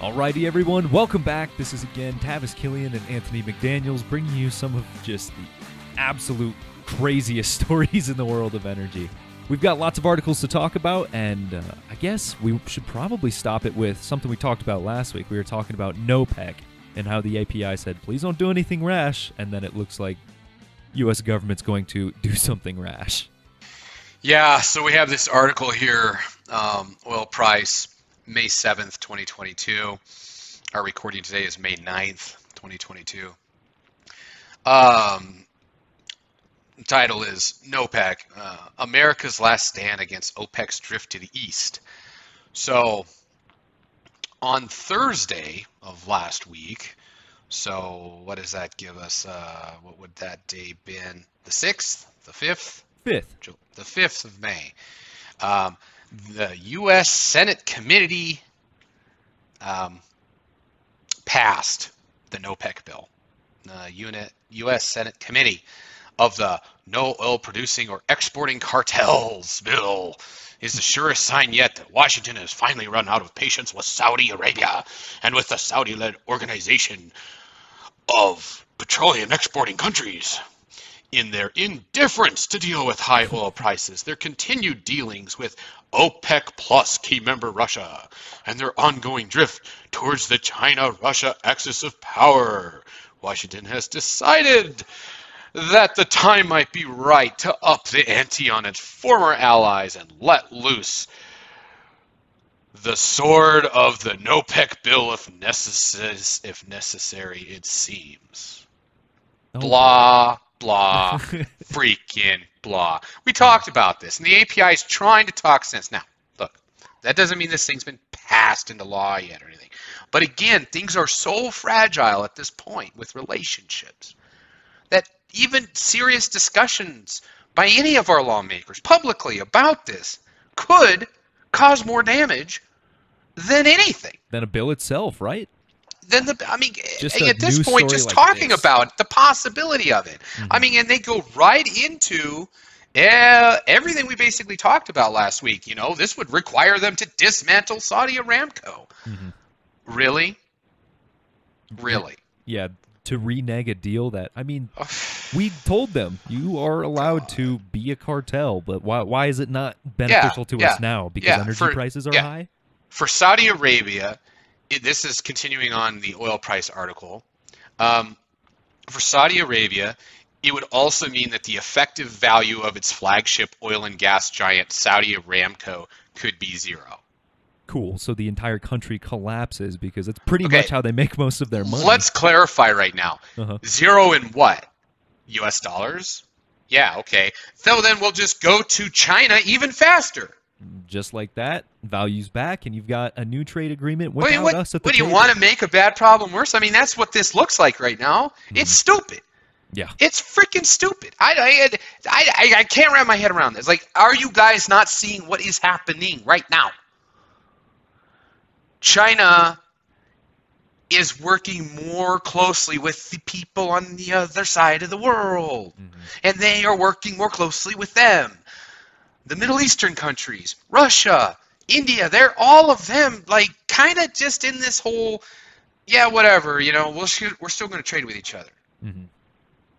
Alrighty, everyone, welcome back. This is again Tavis Killian and Anthony McDaniels bringing you some of just the absolute craziest stories in the world of energy. We've got lots of articles to talk about, and uh, I guess we should probably stop it with something we talked about last week. We were talking about NOPEC and how the API said, please don't do anything rash, and then it looks like U.S. government's going to do something rash. Yeah, so we have this article here um, oil price May 7th, 2022. Our recording today is May 9th, 2022. Um, title is NOPEC, uh, America's Last Stand Against OPEC's Drift to the East. So on Thursday of last week, so what does that give us? Uh, what would that day been? The 6th? The 5th? 5th. The 5th of May. Um, the U.S. Senate committee um, passed the NOPEC bill. The unit, U.S. Senate committee of the No Oil Producing or Exporting Cartels bill is the surest sign yet that Washington has finally run out of patience with Saudi Arabia and with the Saudi led organization of petroleum exporting countries in their indifference to deal with high oil prices, their continued dealings with OPEC plus key member Russia, and their ongoing drift towards the China Russia axis of power, Washington has decided that the time might be right to up the ante on its former allies and let loose the sword of the NOPEC bill if necessary, if necessary it seems. Oh. Blah blah, freaking blah. We talked about this, and the API is trying to talk sense. Now, look, that doesn't mean this thing's been passed into law yet or anything. But again, things are so fragile at this point with relationships that even serious discussions by any of our lawmakers publicly about this could cause more damage than anything. Than a bill itself, right? Then the I mean just at this point just like talking this. about the possibility of it. Mm-hmm. I mean and they go right into uh, everything we basically talked about last week, you know, this would require them to dismantle Saudi Aramco. Mm-hmm. Really? Really? Yeah, to renege a deal that I mean, we told them you are allowed to be a cartel, but why why is it not beneficial yeah, to yeah, us now? Because yeah, energy for, prices are high. For Saudi Arabia, it, this is continuing on the oil price article. Um, for Saudi Arabia, it would also mean that the effective value of its flagship oil and gas giant, Saudi Aramco, could be zero. Cool. So the entire country collapses because it's pretty okay. much how they make most of their money. Let's clarify right now. Uh-huh. Zero in what? US dollars? Yeah, okay. So then we'll just go to China even faster just like that, values back, and you've got a new trade agreement without Wait, what, us at the What do you want to make a bad problem worse? I mean, that's what this looks like right now. Mm-hmm. It's stupid. Yeah. It's freaking stupid. I, I, I, I can't wrap my head around this. Like, are you guys not seeing what is happening right now? China is working more closely with the people on the other side of the world. Mm-hmm. And they are working more closely with them the Middle Eastern countries, Russia, India, they're all of them like kind of just in this whole, yeah, whatever, you know, we'll shoot, we're still going to trade with each other. Mm-hmm.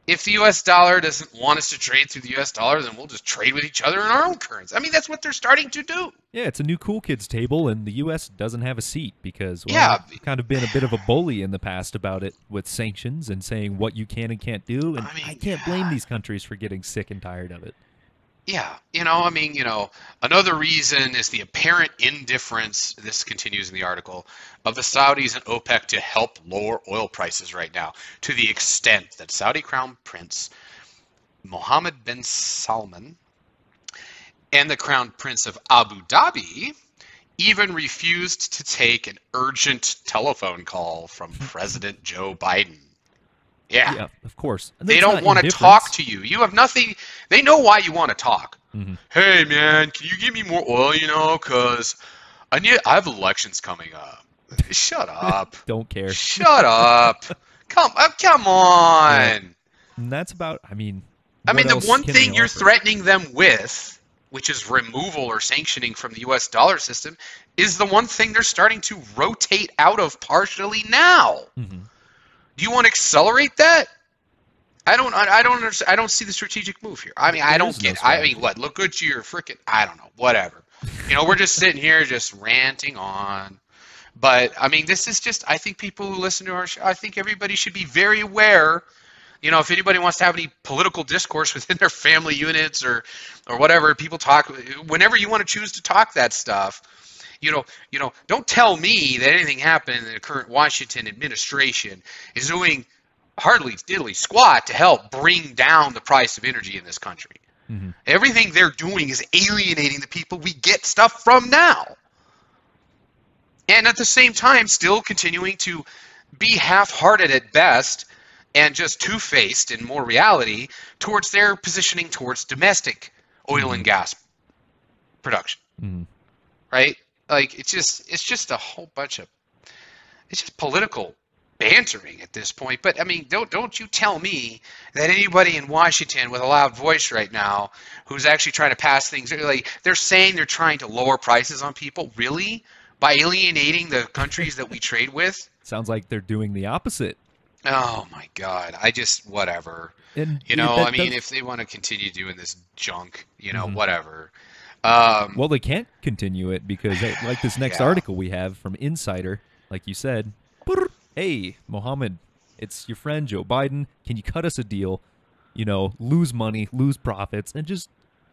If the U.S. dollar doesn't want us to trade through the U.S. dollar, then we'll just trade with each other in our own currency. I mean, that's what they're starting to do. Yeah, it's a new cool kids table, and the U.S. doesn't have a seat because well, yeah, have kind of been a bit of a bully in the past about it with sanctions and saying what you can and can't do. And I, mean, I can't blame these countries for getting sick and tired of it. Yeah, you know, I mean, you know, another reason is the apparent indifference, this continues in the article, of the Saudis and OPEC to help lower oil prices right now, to the extent that Saudi Crown Prince Mohammed bin Salman and the Crown Prince of Abu Dhabi even refused to take an urgent telephone call from President Joe Biden. Yeah. yeah of course. They don't want to talk to you. You have nothing. They know why you want to talk. Mm-hmm. Hey, man, can you give me more oil? You know, because I need. I have elections coming up. Shut up. don't care. Shut up. come, uh, come on. Yeah. And that's about. I mean. I mean, the one thing you're offer? threatening them with which is removal or sanctioning from the US dollar system, is the one thing they're starting to rotate out of partially now. Mm-hmm. Do you want to accelerate that? I don't. I don't. Understand, I don't see the strategic move here. I mean, I don't is no get. I mean, what? Look good to your freaking. I don't know. Whatever. You know, we're just sitting here, just ranting on. But I mean, this is just. I think people who listen to our show. I think everybody should be very aware. You know, if anybody wants to have any political discourse within their family units or, or whatever, people talk. Whenever you want to choose to talk that stuff, you know, you know, don't tell me that anything happened in the current Washington administration is doing hardly diddly squat to help bring down the price of energy in this country. Mhm. Everything they're doing is alienating the people we get stuff from now. And at the same time, still continuing to be half hearted at best and just two faced in more reality towards their positioning towards domestic oil and gas production Mhm. right? Like it's just it's just a whole bunch of it's just political bantering at this point. But I mean, don't don't you tell me that anybody in Washington with a loud voice right now who's actually trying to pass things like they're saying they're trying to lower prices on people, really? By alienating the countries that we trade with? Sounds like they're doing the opposite. Oh my god. I just whatever. And You know, I mean, does- if they want to continue doing this junk, you know, Mhm. whatever. Um, well, they can't continue it because, like this next Yeah. article we have from Insider, like you said, hey, Mohammed, it's your friend Joe Biden. Can you cut us a deal? You know, lose money, lose profits, and just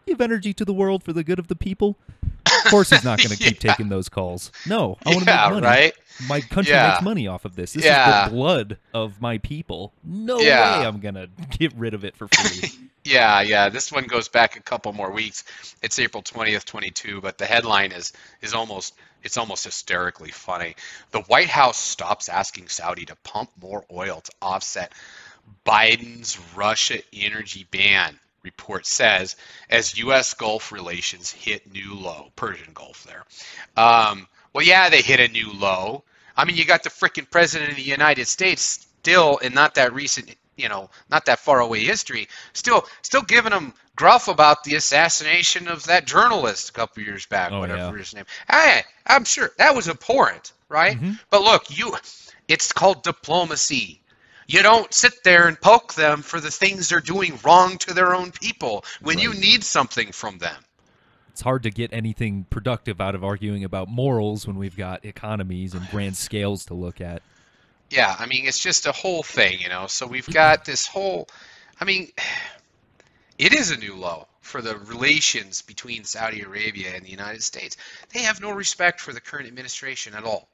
give energy to the world for the good of the people? Of course, he's not going to keep Yeah. taking those calls. No, I want to yeah, make money. right? My country Yeah. makes money off of this. This is the blood of my people. No way I'm going to get rid of it for free. Yeah, yeah. This one goes back a couple more weeks. It's April 20th, 22, but the headline is is almost it's almost hysterically funny. The White House stops asking Saudi to pump more oil to offset Biden's Russia energy ban, report says, as U.S. Gulf relations hit new low. Persian Gulf there. Um, well, yeah, they hit a new low. I mean, you got the frickin' president of the United States still, in not that recent, you know, not that far away history, still, still giving them gruff about the assassination of that journalist a couple years back, Oh, whatever yeah. his name. I, I'm sure that was abhorrent, right? Mhm. But look, you, it's called diplomacy. You don't sit there and poke them for the things they're doing wrong to their own people when you need something from them. it's hard to get anything productive out of arguing about morals when we've got economies and grand scales to look at. Yeah, I mean, it's just a whole thing, you know. So we've got this whole, I mean, it is a new low for the relations between Saudi Arabia and the United States. They have no respect for the current administration at all.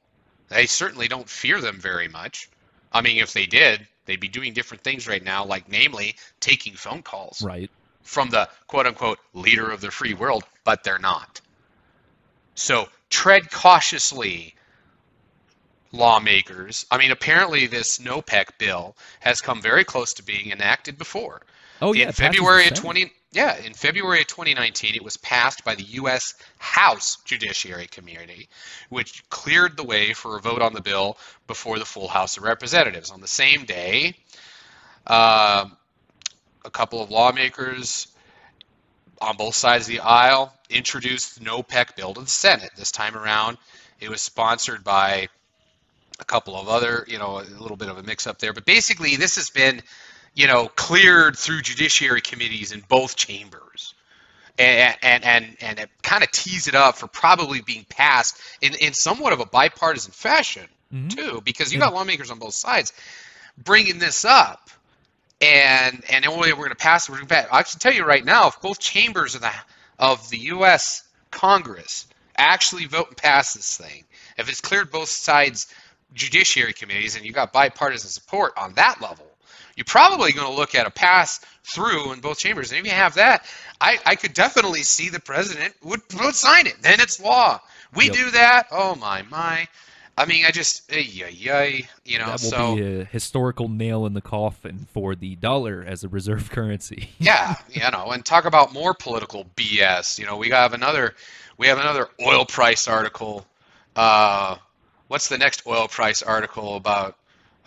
They certainly don't fear them very much. I mean, if they did, they'd be doing different things right now, like namely taking phone calls Right. from the quote unquote leader of the free world, but they're not. So tread cautiously, lawmakers. I mean, apparently this NOPEC bill has come very close to being enacted before. Oh yeah, in the February of 20 yeah, in February of 2019 it was passed by the US House Judiciary Committee, which cleared the way for a vote on the bill before the full House of Representatives. On the same day, um, a couple of lawmakers on both sides of the aisle introduced the NOPEC bill to the Senate. This time around, it was sponsored by a couple of other, you know, a little bit of a mix up there. But basically, this has been, you know, cleared through judiciary committees in both chambers. And, and, and, and it kind of tees it up for probably being passed in, in somewhat of a bipartisan fashion, Mhm. too, because you got lawmakers on both sides bringing this up and and then we're going to pass it. We're going to pass. I can tell you right now, if both chambers of the of the U.S. Congress actually vote and pass this thing, if it's cleared both sides judiciary committees and you got bipartisan support on that level, you're probably going to look at a pass through in both chambers. And if you have that, I, I could definitely see the president would, would sign it. Then it's law. We Yep. do that. Oh my my. I mean, I just, ay, ay, ay, you know, that will so. be a historical nail in the coffin for the dollar as a reserve currency. yeah, you know, and talk about more political BS. You know, we have another we have another oil price article. Uh, what's the next oil price article about?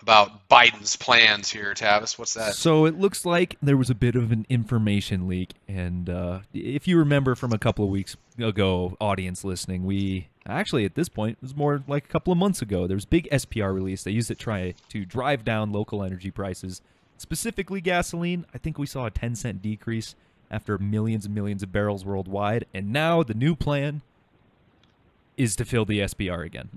about Biden's plans here, Tavis. What's that? So it looks like there was a bit of an information leak, and uh, if you remember from a couple of weeks ago, audience listening, we actually at this point it was more like a couple of months ago. There was big SPR release. They used it try to drive down local energy prices, specifically gasoline. I think we saw a 10 cent decrease after millions and millions of barrels worldwide, and now the new plan is to fill the SPR again.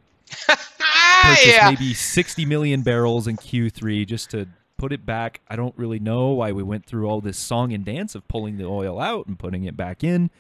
Ah, purchase yeah. maybe 60 million barrels in Q3 just to put it back. I don't really know why we went through all this song and dance of pulling the oil out and putting it back in.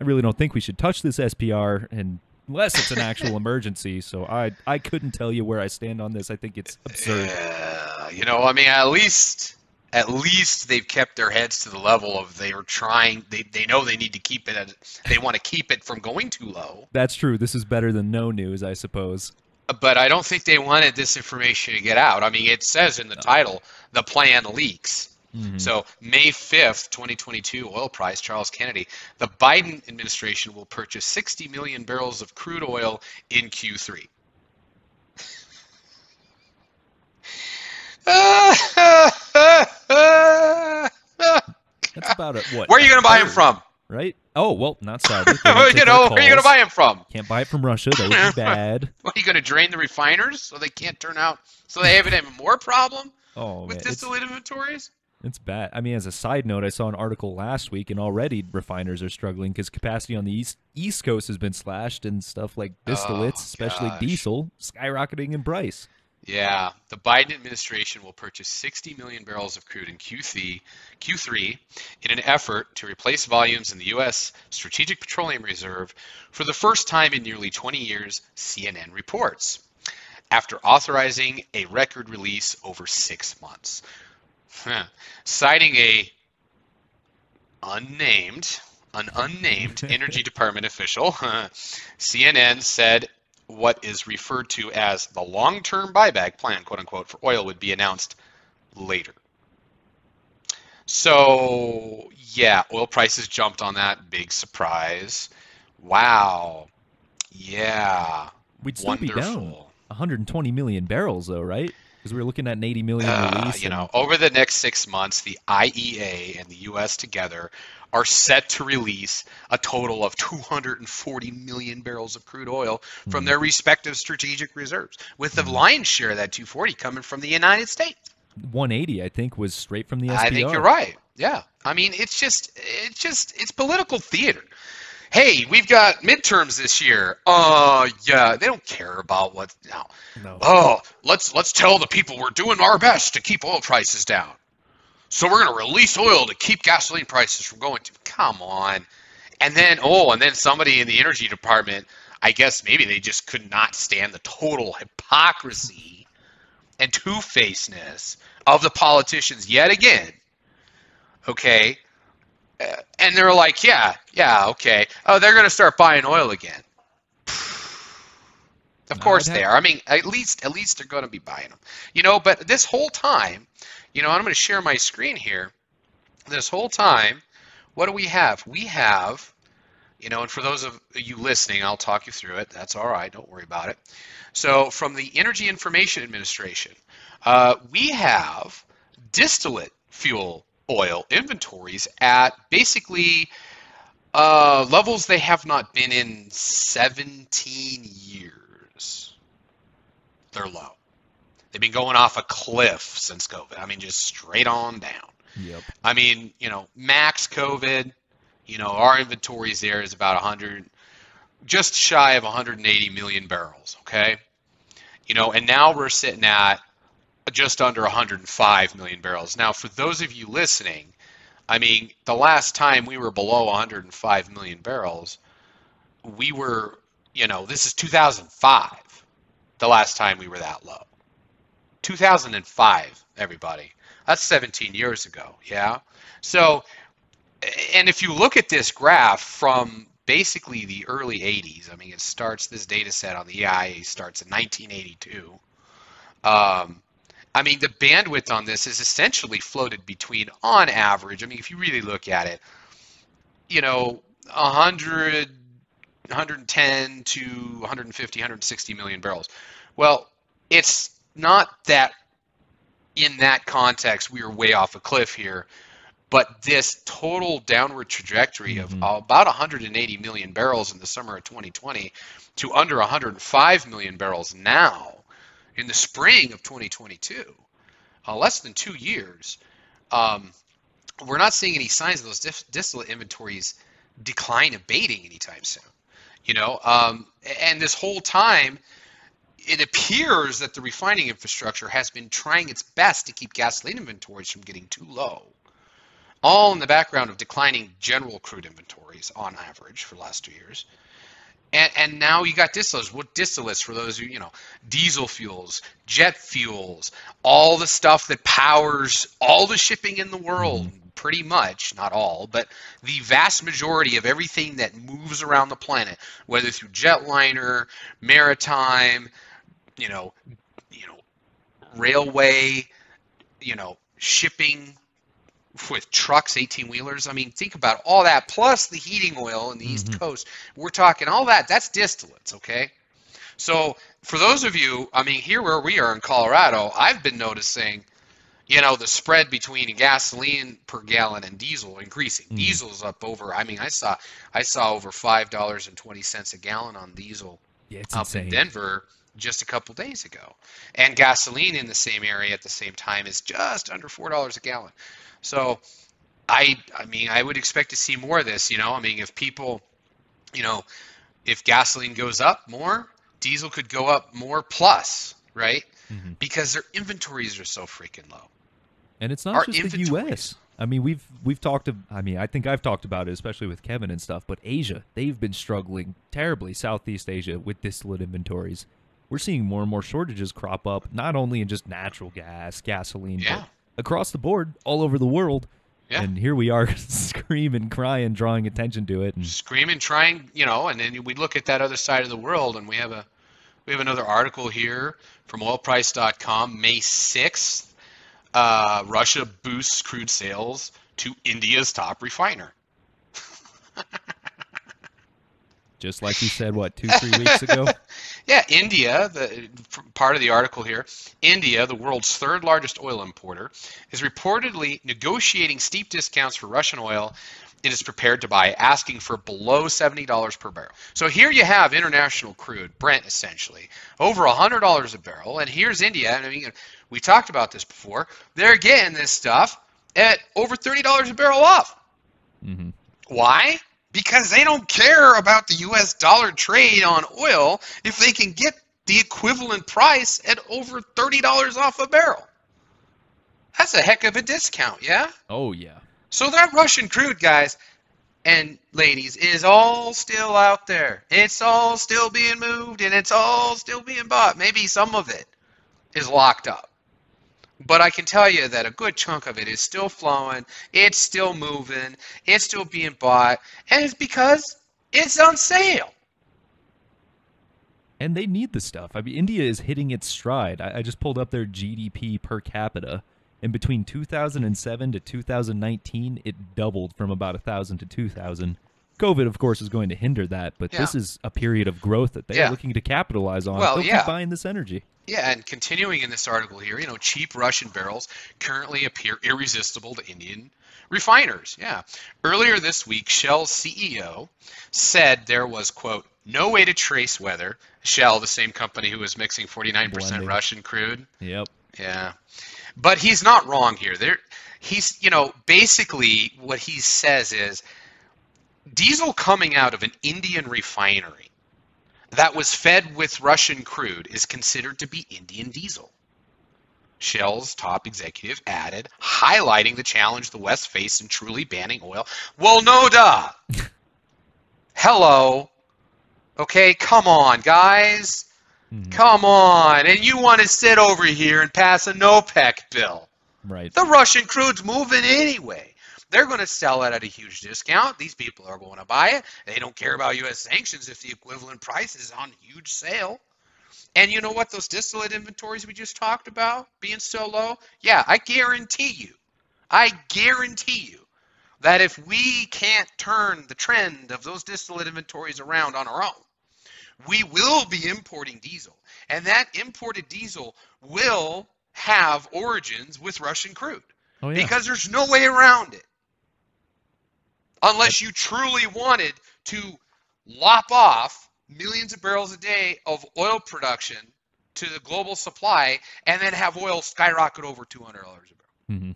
I really don't think we should touch this SPR and unless it's an actual emergency. So I I couldn't tell you where I stand on this. I think it's absurd. Yeah, you know, I mean, at least at least they've kept their heads to the level of they are trying. They they know they need to keep it. At, they want to keep it from going too low. That's true. This is better than no news, I suppose. But I don't think they wanted this information to get out. I mean, it says in the title, the plan leaks. Mhm. So May 5th, 2022, oil price, Charles Kennedy. The Biden administration will purchase 60 million barrels of crude oil in Q3. That's about it. What? Where are you going to buy them third, from? Right? Oh well, not Saudi. You know, where are you going to buy them from? Can't buy it from Russia. That would be bad. What, are you going to drain the refiners so they can't turn out, so they have an even more problem Oh with man, it's, distillate inventories? it's bad. I mean, as a side note, I saw an article last week, and already refiners are struggling because capacity on the east east coast has been slashed, and stuff like distillates, Oh, especially gosh. diesel, skyrocketing in price. Yeah, the Biden administration will purchase 60 million barrels of crude in Q3, Q3 in an effort to replace volumes in the U.S. Strategic Petroleum Reserve for the first time in nearly 20 years, CNN reports, after authorizing a record release over six months. Huh. Citing a unnamed, an unnamed Energy Department official, CNN said what is referred to as the long-term buyback plan, quote unquote, for oil would be announced later. So yeah, oil prices jumped on that. Big surprise. Wow. Yeah. We'd still be down 120 million barrels, though, right? Because we were looking at an 80 million Uh, release. you and- know, over the next six months, the IEA and the U.S. together are set to release a total of 240 million barrels of crude oil from Mhm. their respective strategic reserves, with the Mhm. lion's share of that 240 coming from the United States. 180, I think, was straight from the SPR. I think you're right. Yeah. I mean, it's just, it's just, it's political theater. Hey, we've got midterms this year. Uh, yeah, they don't care about what. No. No. Oh, let's let's tell the people we're doing our best to keep oil prices down. So we're going to release oil to keep gasoline prices from going to. Come on. And then oh, and then somebody in the energy department, I guess maybe they just could not stand the total hypocrisy and two-facedness of the politicians yet again. Okay? And they're like, yeah, yeah, okay. Oh, they're going to start buying oil again. Of course they are. I mean, at least at least they're going to be buying them. You know, but this whole time, you know, I'm going to share my screen here. This whole time, what do we have? We have, you know, and for those of you listening, I'll talk you through it. That's all right. Don't worry about it. So, from the Energy Information Administration, uh, we have distillate fuel oil inventories at basically uh, levels they have not been in 17 years. They're low. They've been going off a cliff since COVID. I mean, just straight on down. Yep. I mean, you know, max COVID, you know, our inventories there is about 100, just shy of 180 million barrels, okay? You know, and now we're sitting at just under 105 million barrels. Now, for those of you listening, I mean, the last time we were below 105 million barrels, we were, you know, this is 2005, the last time we were that low. 2005, everybody. That's 17 years ago, yeah? So, and if you look at this graph from basically the early 80s, I mean, it starts, this data set on the EIA starts in 1982. Um, I mean, the bandwidth on this is essentially floated between, on average, I mean, if you really look at it, you know, 100, 110 to 150, 160 million barrels. Well, it's not that in that context, we are way off a cliff here. But this total downward trajectory of Mhm. about 180 million barrels in the summer of 2020 to under 105 million barrels now in the spring of 2022, uh, less than two years, um, we're not seeing any signs of those distillate inventories decline abating anytime soon. You know, um, and this whole time, it appears that the refining infrastructure has been trying its best to keep gasoline inventories from getting too low. All in the background of declining general crude inventories on average for the last two years. And, and now you got distillates. What distillates for those who, you know, diesel fuels, jet fuels, all the stuff that powers all the shipping in the world, mm-hmm. pretty much, not all, but the vast majority of everything that moves around the planet, whether through jetliner, maritime, you know, you know, railway, you know, shipping with trucks, 18 wheelers. I mean, think about all that plus the heating oil in the East Mhm. Coast. We're talking all that. That's distillates, okay? So for those of you, I mean, here where we are in Colorado, I've been noticing, you know, the spread between gasoline per gallon and diesel increasing. Mm. Diesel's up over. I mean, I saw I saw over five dollars and twenty cents a gallon on diesel Yeah, up insane. in Denver just a couple days ago, and gasoline in the same area at the same time is just under four dollars a gallon. So, I I mean I would expect to see more of this. You know, I mean if people, you know, if gasoline goes up more, diesel could go up more plus, right? Mhm. Because their inventories are so freaking low. And it's not Our just the. U.S. I mean, we've we've talked. Of, I mean, I think I've talked about it, especially with Kevin and stuff. But Asia, they've been struggling terribly. Southeast Asia with distillate inventories. We're seeing more and more shortages crop up, not only in just natural gas, gasoline, Yeah. but across the board, all over the world. Yeah. And here we are, screaming, crying, drawing attention to it. And screaming, trying, you know, and then we look at that other side of the world, and we have a we have another article here from oilprice.com, May sixth. Uh, Russia boosts crude sales to India's top refiner. just like you said, what two, three weeks ago? Yeah, India, the part of the article here, India, the world's third largest oil importer, is reportedly negotiating steep discounts for Russian oil it is prepared to buy, asking for below $70 per barrel. So here you have international crude, Brent essentially, over $100 a barrel. And here's India. And I mean, we talked about this before. They're getting this stuff at over $30 a barrel off. hmm Why? Because they don't care about the US dollar trade on oil if they can get the equivalent price at over $30 off a barrel. That's a heck of a discount, yeah? Oh yeah. So that Russian crude, guys and ladies, is all still out there. It's all still being moved and it's all still being bought. Maybe some of it is locked up. But I can tell you that a good chunk of it is still flowing, it's still moving, it's still being bought, and it's because it's on sale. And they need the stuff. I mean, India is hitting its stride. I, I just pulled up their GDP per capita, and between 2007 to 2019, it doubled from about a thousand to two thousand. COVID, of course, is going to hinder that, but this is a period of growth that they Yeah. are looking to capitalize on. Well, They'll yeah. buying this energy. Yeah, and continuing in this article here, you know, cheap Russian barrels currently appear irresistible to Indian refiners. Yeah. Earlier this week, Shell's CEO said there was, quote, no way to trace whether Shell, the same company who was mixing 49% Blending. Russian crude, Yep. yeah. But he's not wrong here. There he's, you know, basically what he says is diesel coming out of an Indian refinery that was fed with Russian crude is considered to be Indian diesel. Shell's top executive added, highlighting the challenge the West faced in truly banning oil. Well, no duh. Hello. Okay, come on, guys. Mhm. Come on. And you want to sit over here and pass a NOPEC bill. Right. The Russian crude's moving anyway. They're going to sell it at a huge discount. These people are going to buy it. They don't care about U.S. sanctions if the equivalent price is on huge sale. And you know what? Those distillate inventories we just talked about being so low, yeah, I guarantee you, I guarantee you that if we can't turn the trend of those distillate inventories around on our own, we will be importing diesel. And that imported diesel will have origins with Russian crude Oh yeah. because there's no way around it. Unless you truly wanted to lop off millions of barrels a day of oil production to the global supply and then have oil skyrocket over $200 a barrel. Mm-hmm.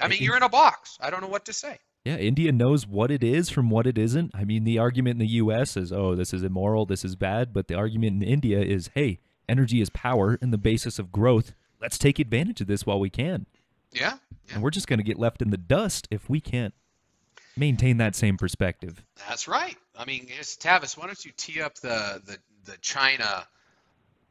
I mean, you're in a box. I don't know what to say. Yeah, India knows what it is from what it isn't. I mean, the argument in the U.S. is, oh, this is immoral, this is bad. But the argument in India is, hey, energy is power and the basis of growth. Let's take advantage of this while we can. Yeah. yeah. And we're just going to get left in the dust if we can't maintain that same perspective. That's right. I mean, Tavis, why don't you tee up the, the, the China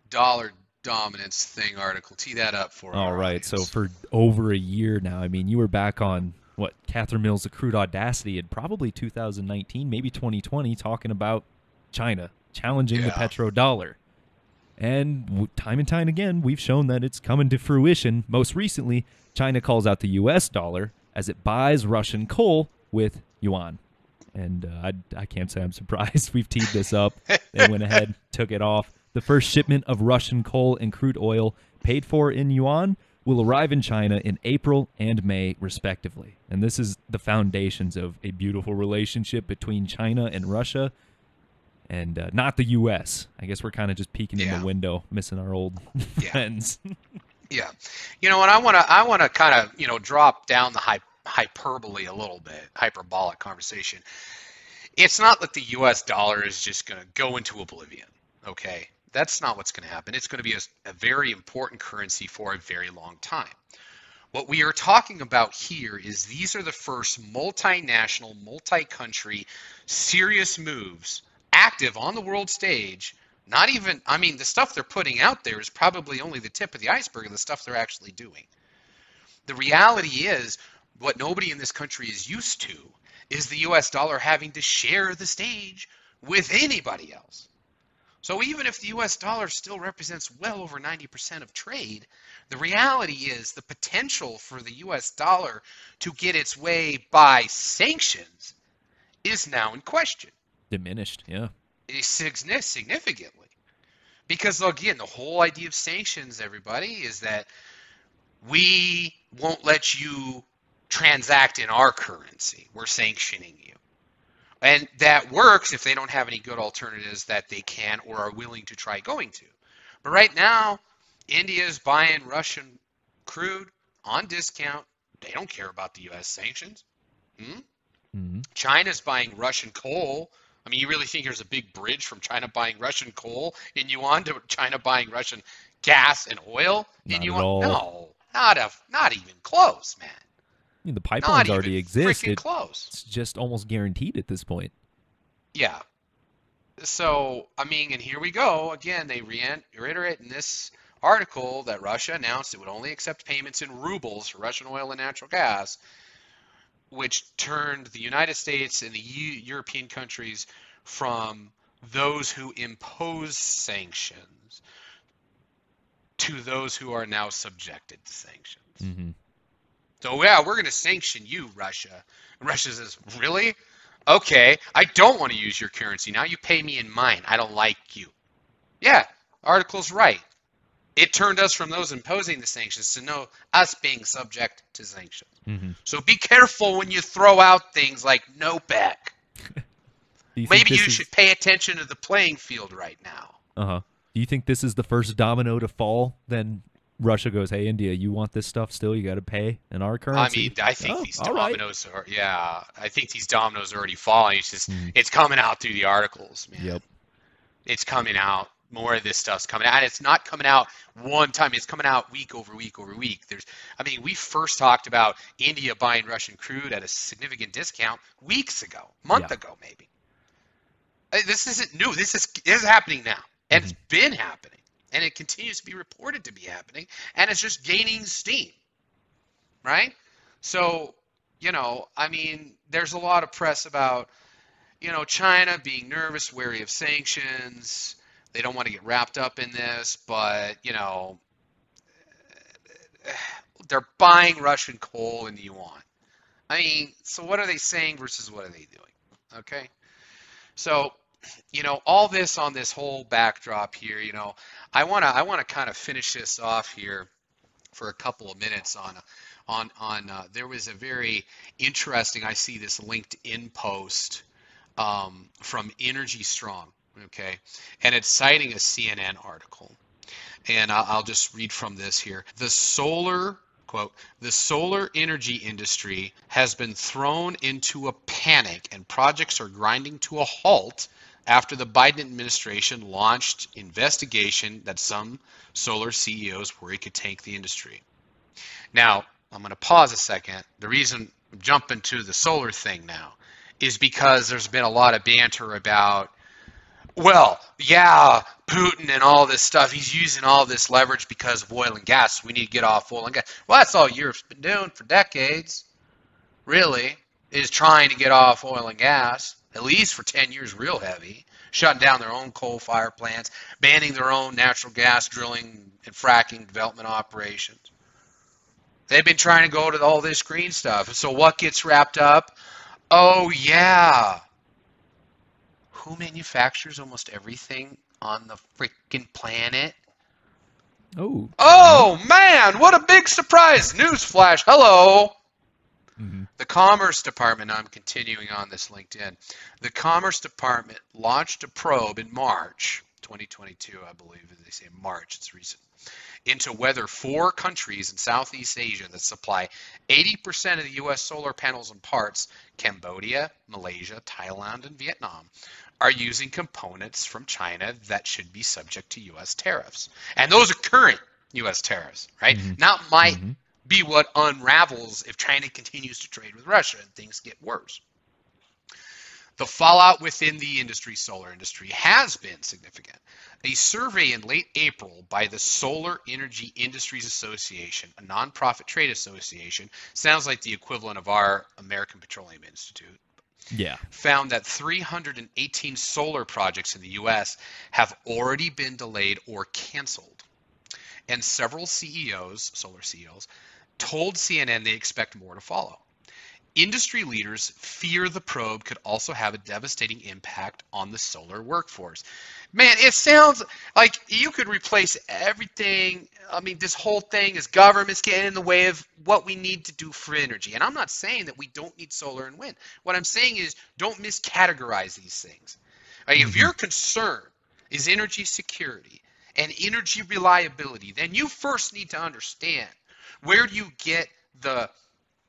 dollar dominance thing article? Tee that up for us. All right. right. So for over a year now, I mean, you were back on what Catherine Mills' The Crude Audacity in probably 2019, maybe 2020, talking about China challenging the Yeah. petrodollar. And time and time again, we've shown that it's coming to fruition. Most recently, China calls out the U.S. dollar as it buys Russian coal with yuan. And uh, I, I can't say I'm surprised. We've teed this up. they went ahead, took it off. The first shipment of Russian coal and crude oil paid for in yuan will arrive in China in April and May, respectively. And this is the foundations of a beautiful relationship between China and Russia and uh, not the U.S. I guess we're kind of just peeking in the window, missing our old Yeah. friends. Yeah, you know, and I want to I want to kind of you know drop down the hy- hyperbole a little bit, hyperbolic conversation. It's not that the U.S. dollar is just going to go into oblivion. Okay, that's not what's going to happen. It's going to be a, a very important currency for a very long time. What we are talking about here is these are the first multinational, multi-country, serious moves active on the world stage not even, I mean, the stuff they're putting out there is probably only the tip of the iceberg of the stuff they're actually doing. The reality is, what nobody in this country is used to is the US dollar having to share the stage with anybody else. So even if the US dollar still represents well over 90% of trade, the reality is the potential for the US dollar to get its way by sanctions is now in question Diminished, yeah. significantly. Because again, the whole idea of sanctions, everybody, is that we won't let you transact in our currency. We're sanctioning you. And that works if they don't have any good alternatives that they can or are willing to try going to. But right now, India is buying Russian crude on discount. They don't care about the U.S. sanctions. Hmm? hmm China's buying Russian coal. I mean, you really think there's a big bridge from China buying Russian coal in yuan to China buying Russian gas and oil in Not yuan? No, not a, not even close, man. I mean, the pipelines already exist. It- close. it's just almost guaranteed at this point. Yeah. So, I mean, and here we go. Again, they reiterate in this article that Russia announced it would only accept payments in rubles for Russian oil and natural gas, which turned the United States and the U- European countries from those who impose sanctions to those who are now subjected to sanctions. hmm So yeah, we're going to sanction you, Russia. And Russia says, really? Okay, I don't want to use your currency now. You pay me in mine. I don't like you. Yeah, article's right. It turned us from those imposing the sanctions to know us being subject to sanctions. hmm So be careful when you throw out things like NOPEC. Do you Maybe you is- should pay attention to the playing field right now. Uh-huh. Do you think this is the first domino to fall? Then Russia goes, "Hey, India, you want this stuff still? You got to pay in our currency." I mean, I think Oh, these all right. dominoes are yeah. I think these dominoes are already falling. It's just Mhm. it's coming out through the articles, man. Yep. It's coming out. More of this stuff's coming out. And it's not coming out one time. It's coming out week over week over week. There's, I mean, we first talked about India buying Russian crude at a significant discount weeks ago, month Yeah. ago maybe. This isn't new. This is this is happening now, and it's been happening, and it continues to be reported to be happening, and it's just gaining steam, right? So, you know, I mean, there's a lot of press about, you know, China being nervous, wary of sanctions. They don't want to get wrapped up in this, but you know, they're buying Russian coal the yuan. I mean, so what are they saying versus what are they doing? Okay. So, you know, all this on this whole backdrop here, you know, I want to I want to kind of finish this off here for a couple of minutes on on on. Uh, there was a very interesting. I see this LinkedIn post um, from Energy Strong. Okay, and it's citing a CNN article, and I'll, I'll just read from this here. The solar quote, the solar energy industry has been thrown into a panic and projects are grinding to a halt after the Biden administration launched investigation that some solar CEOs worry could tank the industry. Now, I'm going to pause a second. The reason I'm jumping to the solar thing now is because there's been a lot of banter about well, yeah, Putin and all this stuff, he's using all this leverage because of oil and gas. We need to get off oil and gas. Well, that's all Europe's been doing for decades, really, is trying to get off oil and gas, at least for 10 years, real heavy, shutting down their own coal fire plants, banning their own natural gas drilling and fracking development operations. They've been trying to go to all this green stuff. So what gets wrapped up? Oh, yeah who manufactures almost everything on the freaking planet? Oh. Oh man, what a big surprise! Newsflash. Hello. Mm-hmm. The Commerce Department, I'm continuing on this LinkedIn. The Commerce Department launched a probe in March 2022, I believe. They say March, it's recent, into whether four countries in Southeast Asia that supply 80% of the U.S. solar panels and parts Cambodia, Malaysia, Thailand, and Vietnam are using components from China that should be subject to U.S. tariffs. And those are current U.S. tariffs, right? Mm-hmm. Not might mm-hmm. Be what unravels if China continues to trade with Russia and things get worse. The fallout within the industry, solar industry, has been significant. A survey in late April by the Solar Energy Industries Association, a nonprofit trade association, sounds like the equivalent of our American Petroleum Institute, yeah. found that 318 solar projects in the US have already been delayed or canceled. And several CEOs, solar CEOs, told CNN they expect more to follow. Industry leaders fear the probe could also have a devastating impact on the solar workforce. Man, it sounds like you could replace everything. I mean, this whole thing is governments getting in the way of what we need to do for energy. And I'm not saying that we don't need solar and wind. What I'm saying is don't miscategorize these things. Like, mm-hmm. If your concern is energy security and energy reliability, then you first need to understand where do you get the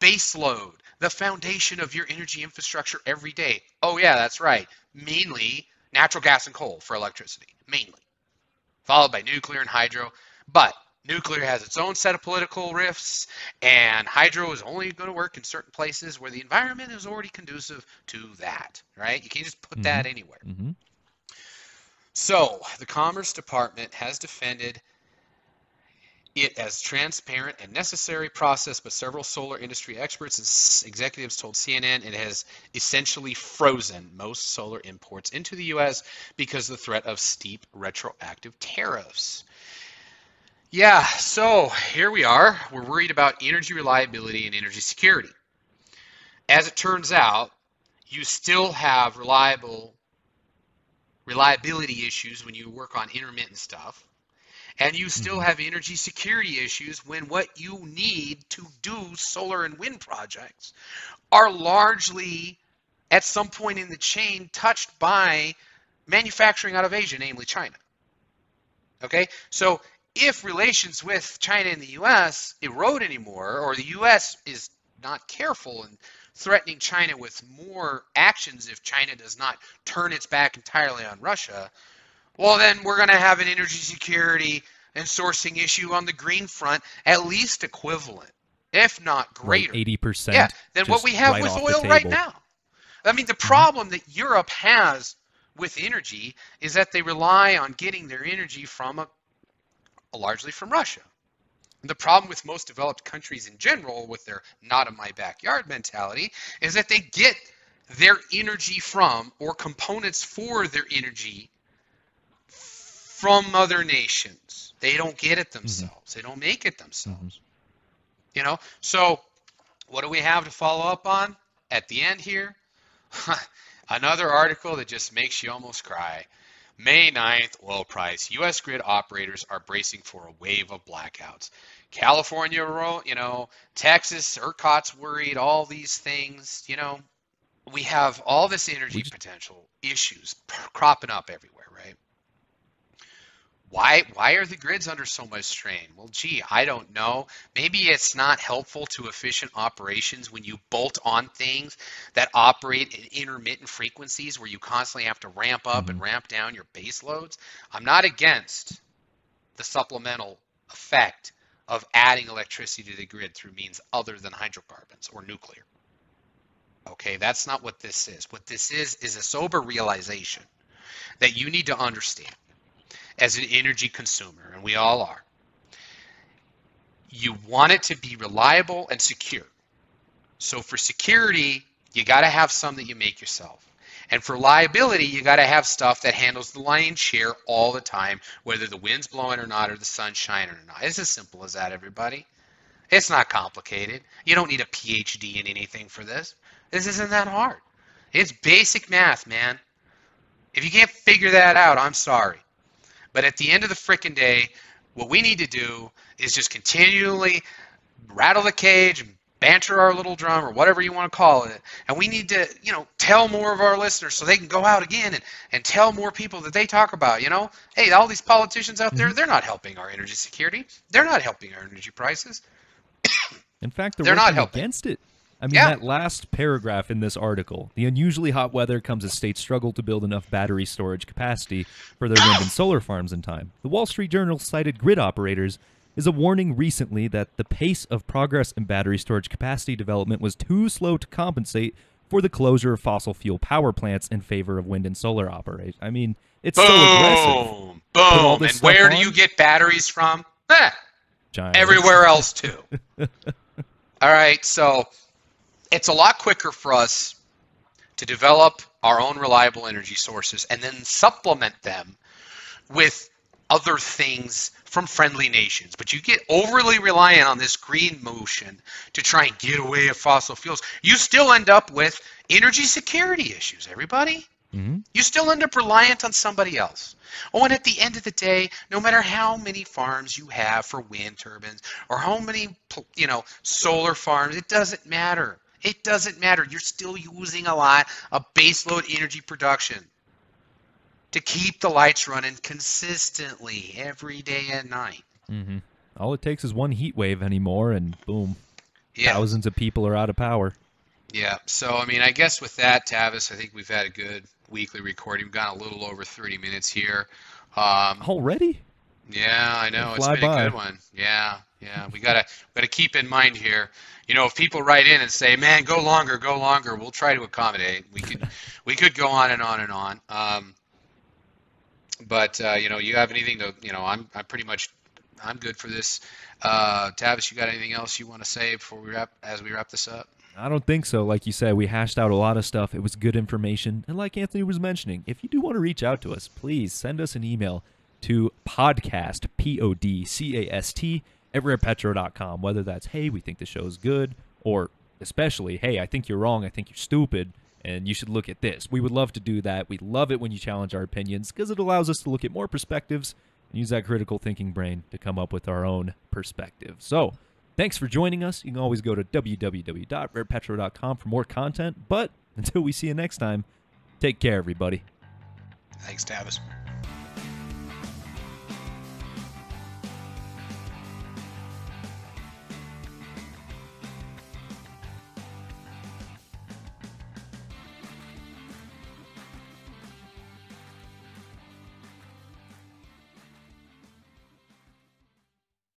base load the foundation of your energy infrastructure every day. Oh, yeah, that's right. Mainly natural gas and coal for electricity, mainly, followed by nuclear and hydro. But nuclear has its own set of political rifts, and hydro is only going to work in certain places where the environment is already conducive to that, right? You can't just put mm-hmm. that anywhere. Mm-hmm. So, the Commerce Department has defended it as transparent and necessary process, but several solar industry experts and executives told CNN it has essentially frozen most solar imports into the U.S. because of the threat of steep retroactive tariffs. Yeah, so here we are. We're worried about energy reliability and energy security. As it turns out, you still have reliable reliability issues when you work on intermittent stuff and you still mm-hmm. have energy security issues when what you need to do solar and wind projects are largely at some point in the chain touched by manufacturing out of Asia, namely China. Okay, so if relations with China and the U.S. erode anymore, or the U.S. is not careful and threatening China with more actions if China does not turn its back entirely on Russia, well, then we're going to have an energy security and sourcing issue on the green front at least equivalent, if not greater. Eighty percent. Yeah, than what we have right with oil right now. I mean, the mm-hmm. problem that Europe has with energy is that they rely on getting their energy from a, largely from Russia. The problem with most developed countries in general, with their not in my backyard mentality, is that they get their energy from or components for their energy from other nations. They don't get it mm-hmm. themselves. Mm-hmm. They don't make it themselves. Mm-hmm. You know? So what do we have to follow up on at the end here? Another article that just makes you almost cry. May 9th, oil price. U.S. grid operators are bracing for a wave of blackouts. California, you know, Texas, ERCOT's worried, all these things, you know, we have all this energy just, potential issues cropping up everywhere? Why why are the grids under so much strain? Well, gee, I don't know. Maybe it's not helpful to efficient operations when you bolt on things that operate in intermittent frequencies where you constantly have to ramp up mm-hmm. and ramp down your base loads. I'm not against the supplemental effect of adding electricity to the grid through means other than hydrocarbons or nuclear. Okay, that's not what this is. What this is is a sober realization that you need to understand as an energy consumer, and we all are. You want it to be reliable and secure. So for security, you got to have some that you make yourself. And for liability, you got to have stuff that handles the lion's share all the time, whether the wind's blowing or not, or the sun's shining or not. It's as simple as that, everybody. It's not complicated. You don't need a PhD in anything for this. This isn't that hard. It's basic math, man. If you can't figure that out, I'm sorry. But at the end of the freaking day, what we need to do is just continually rattle the cage and banter our little drum or whatever you want to call it. And we need to, you know, tell more of our listeners so they can go out again and, and tell more people that they talk about, you know, hey, all these politicians out there, mm-hmm. they're not helping our energy security. They're not helping our energy prices. In fact, they're, they're not helping. against it. I mean, yeah. that last paragraph in this article the unusually hot weather comes as states struggle to build enough battery storage capacity for their wind and solar farms in time. The Wall Street Journal cited grid operators as a warning recently that the pace of progress in battery storage capacity development was too slow to compensate for the closure of fossil fuel power plants in favor of wind and solar operation. I mean, it's boom, so aggressive. Boom, boom. And where on? do you get batteries from? Eh, everywhere else, too. All right, so it's a lot quicker for us to develop our own reliable energy sources and then supplement them with other things from friendly nations. But you get overly reliant on this green motion to try and get away of fossil fuels. You still end up with energy security issues, everybody. Mm-hmm. You still end up reliant on somebody else. Oh, and at the end of the day, no matter how many farms you have for wind turbines or how many, you know, solar farms, it doesn't matter. It doesn't matter. You're still using a lot of baseload energy production to keep the lights running consistently every day and night. Mm-hmm. All it takes is one heat wave anymore, and boom, yeah. thousands of people are out of power. Yeah. So, I mean, I guess with that, Tavis, I think we've had a good weekly recording. We've gone a little over 30 minutes here. Um, Already? Yeah, I know. It's been by. a good one. Yeah, yeah. We gotta gotta keep in mind here you know, if people write in and say, "Man, go longer, go longer," we'll try to accommodate. We could we could go on and on and on. Um, but uh, you know, you have anything to you know, I'm I'm pretty much I'm good for this. Uh, Tavis, you got anything else you want to say before we wrap as we wrap this up? I don't think so. Like you said, we hashed out a lot of stuff. It was good information. And like Anthony was mentioning, if you do want to reach out to us, please send us an email to podcast, P O D C A S T, everywherepetro.com, whether that's, hey, we think the show is good, or especially, hey, I think you're wrong, I think you're stupid, and you should look at this. We would love to do that. We love it when you challenge our opinions because it allows us to look at more perspectives and use that critical thinking brain to come up with our own perspective. So, thanks for joining us. You can always go to www.rarepetro.com for more content, but until we see you next time, take care, everybody. Thanks, Tavis.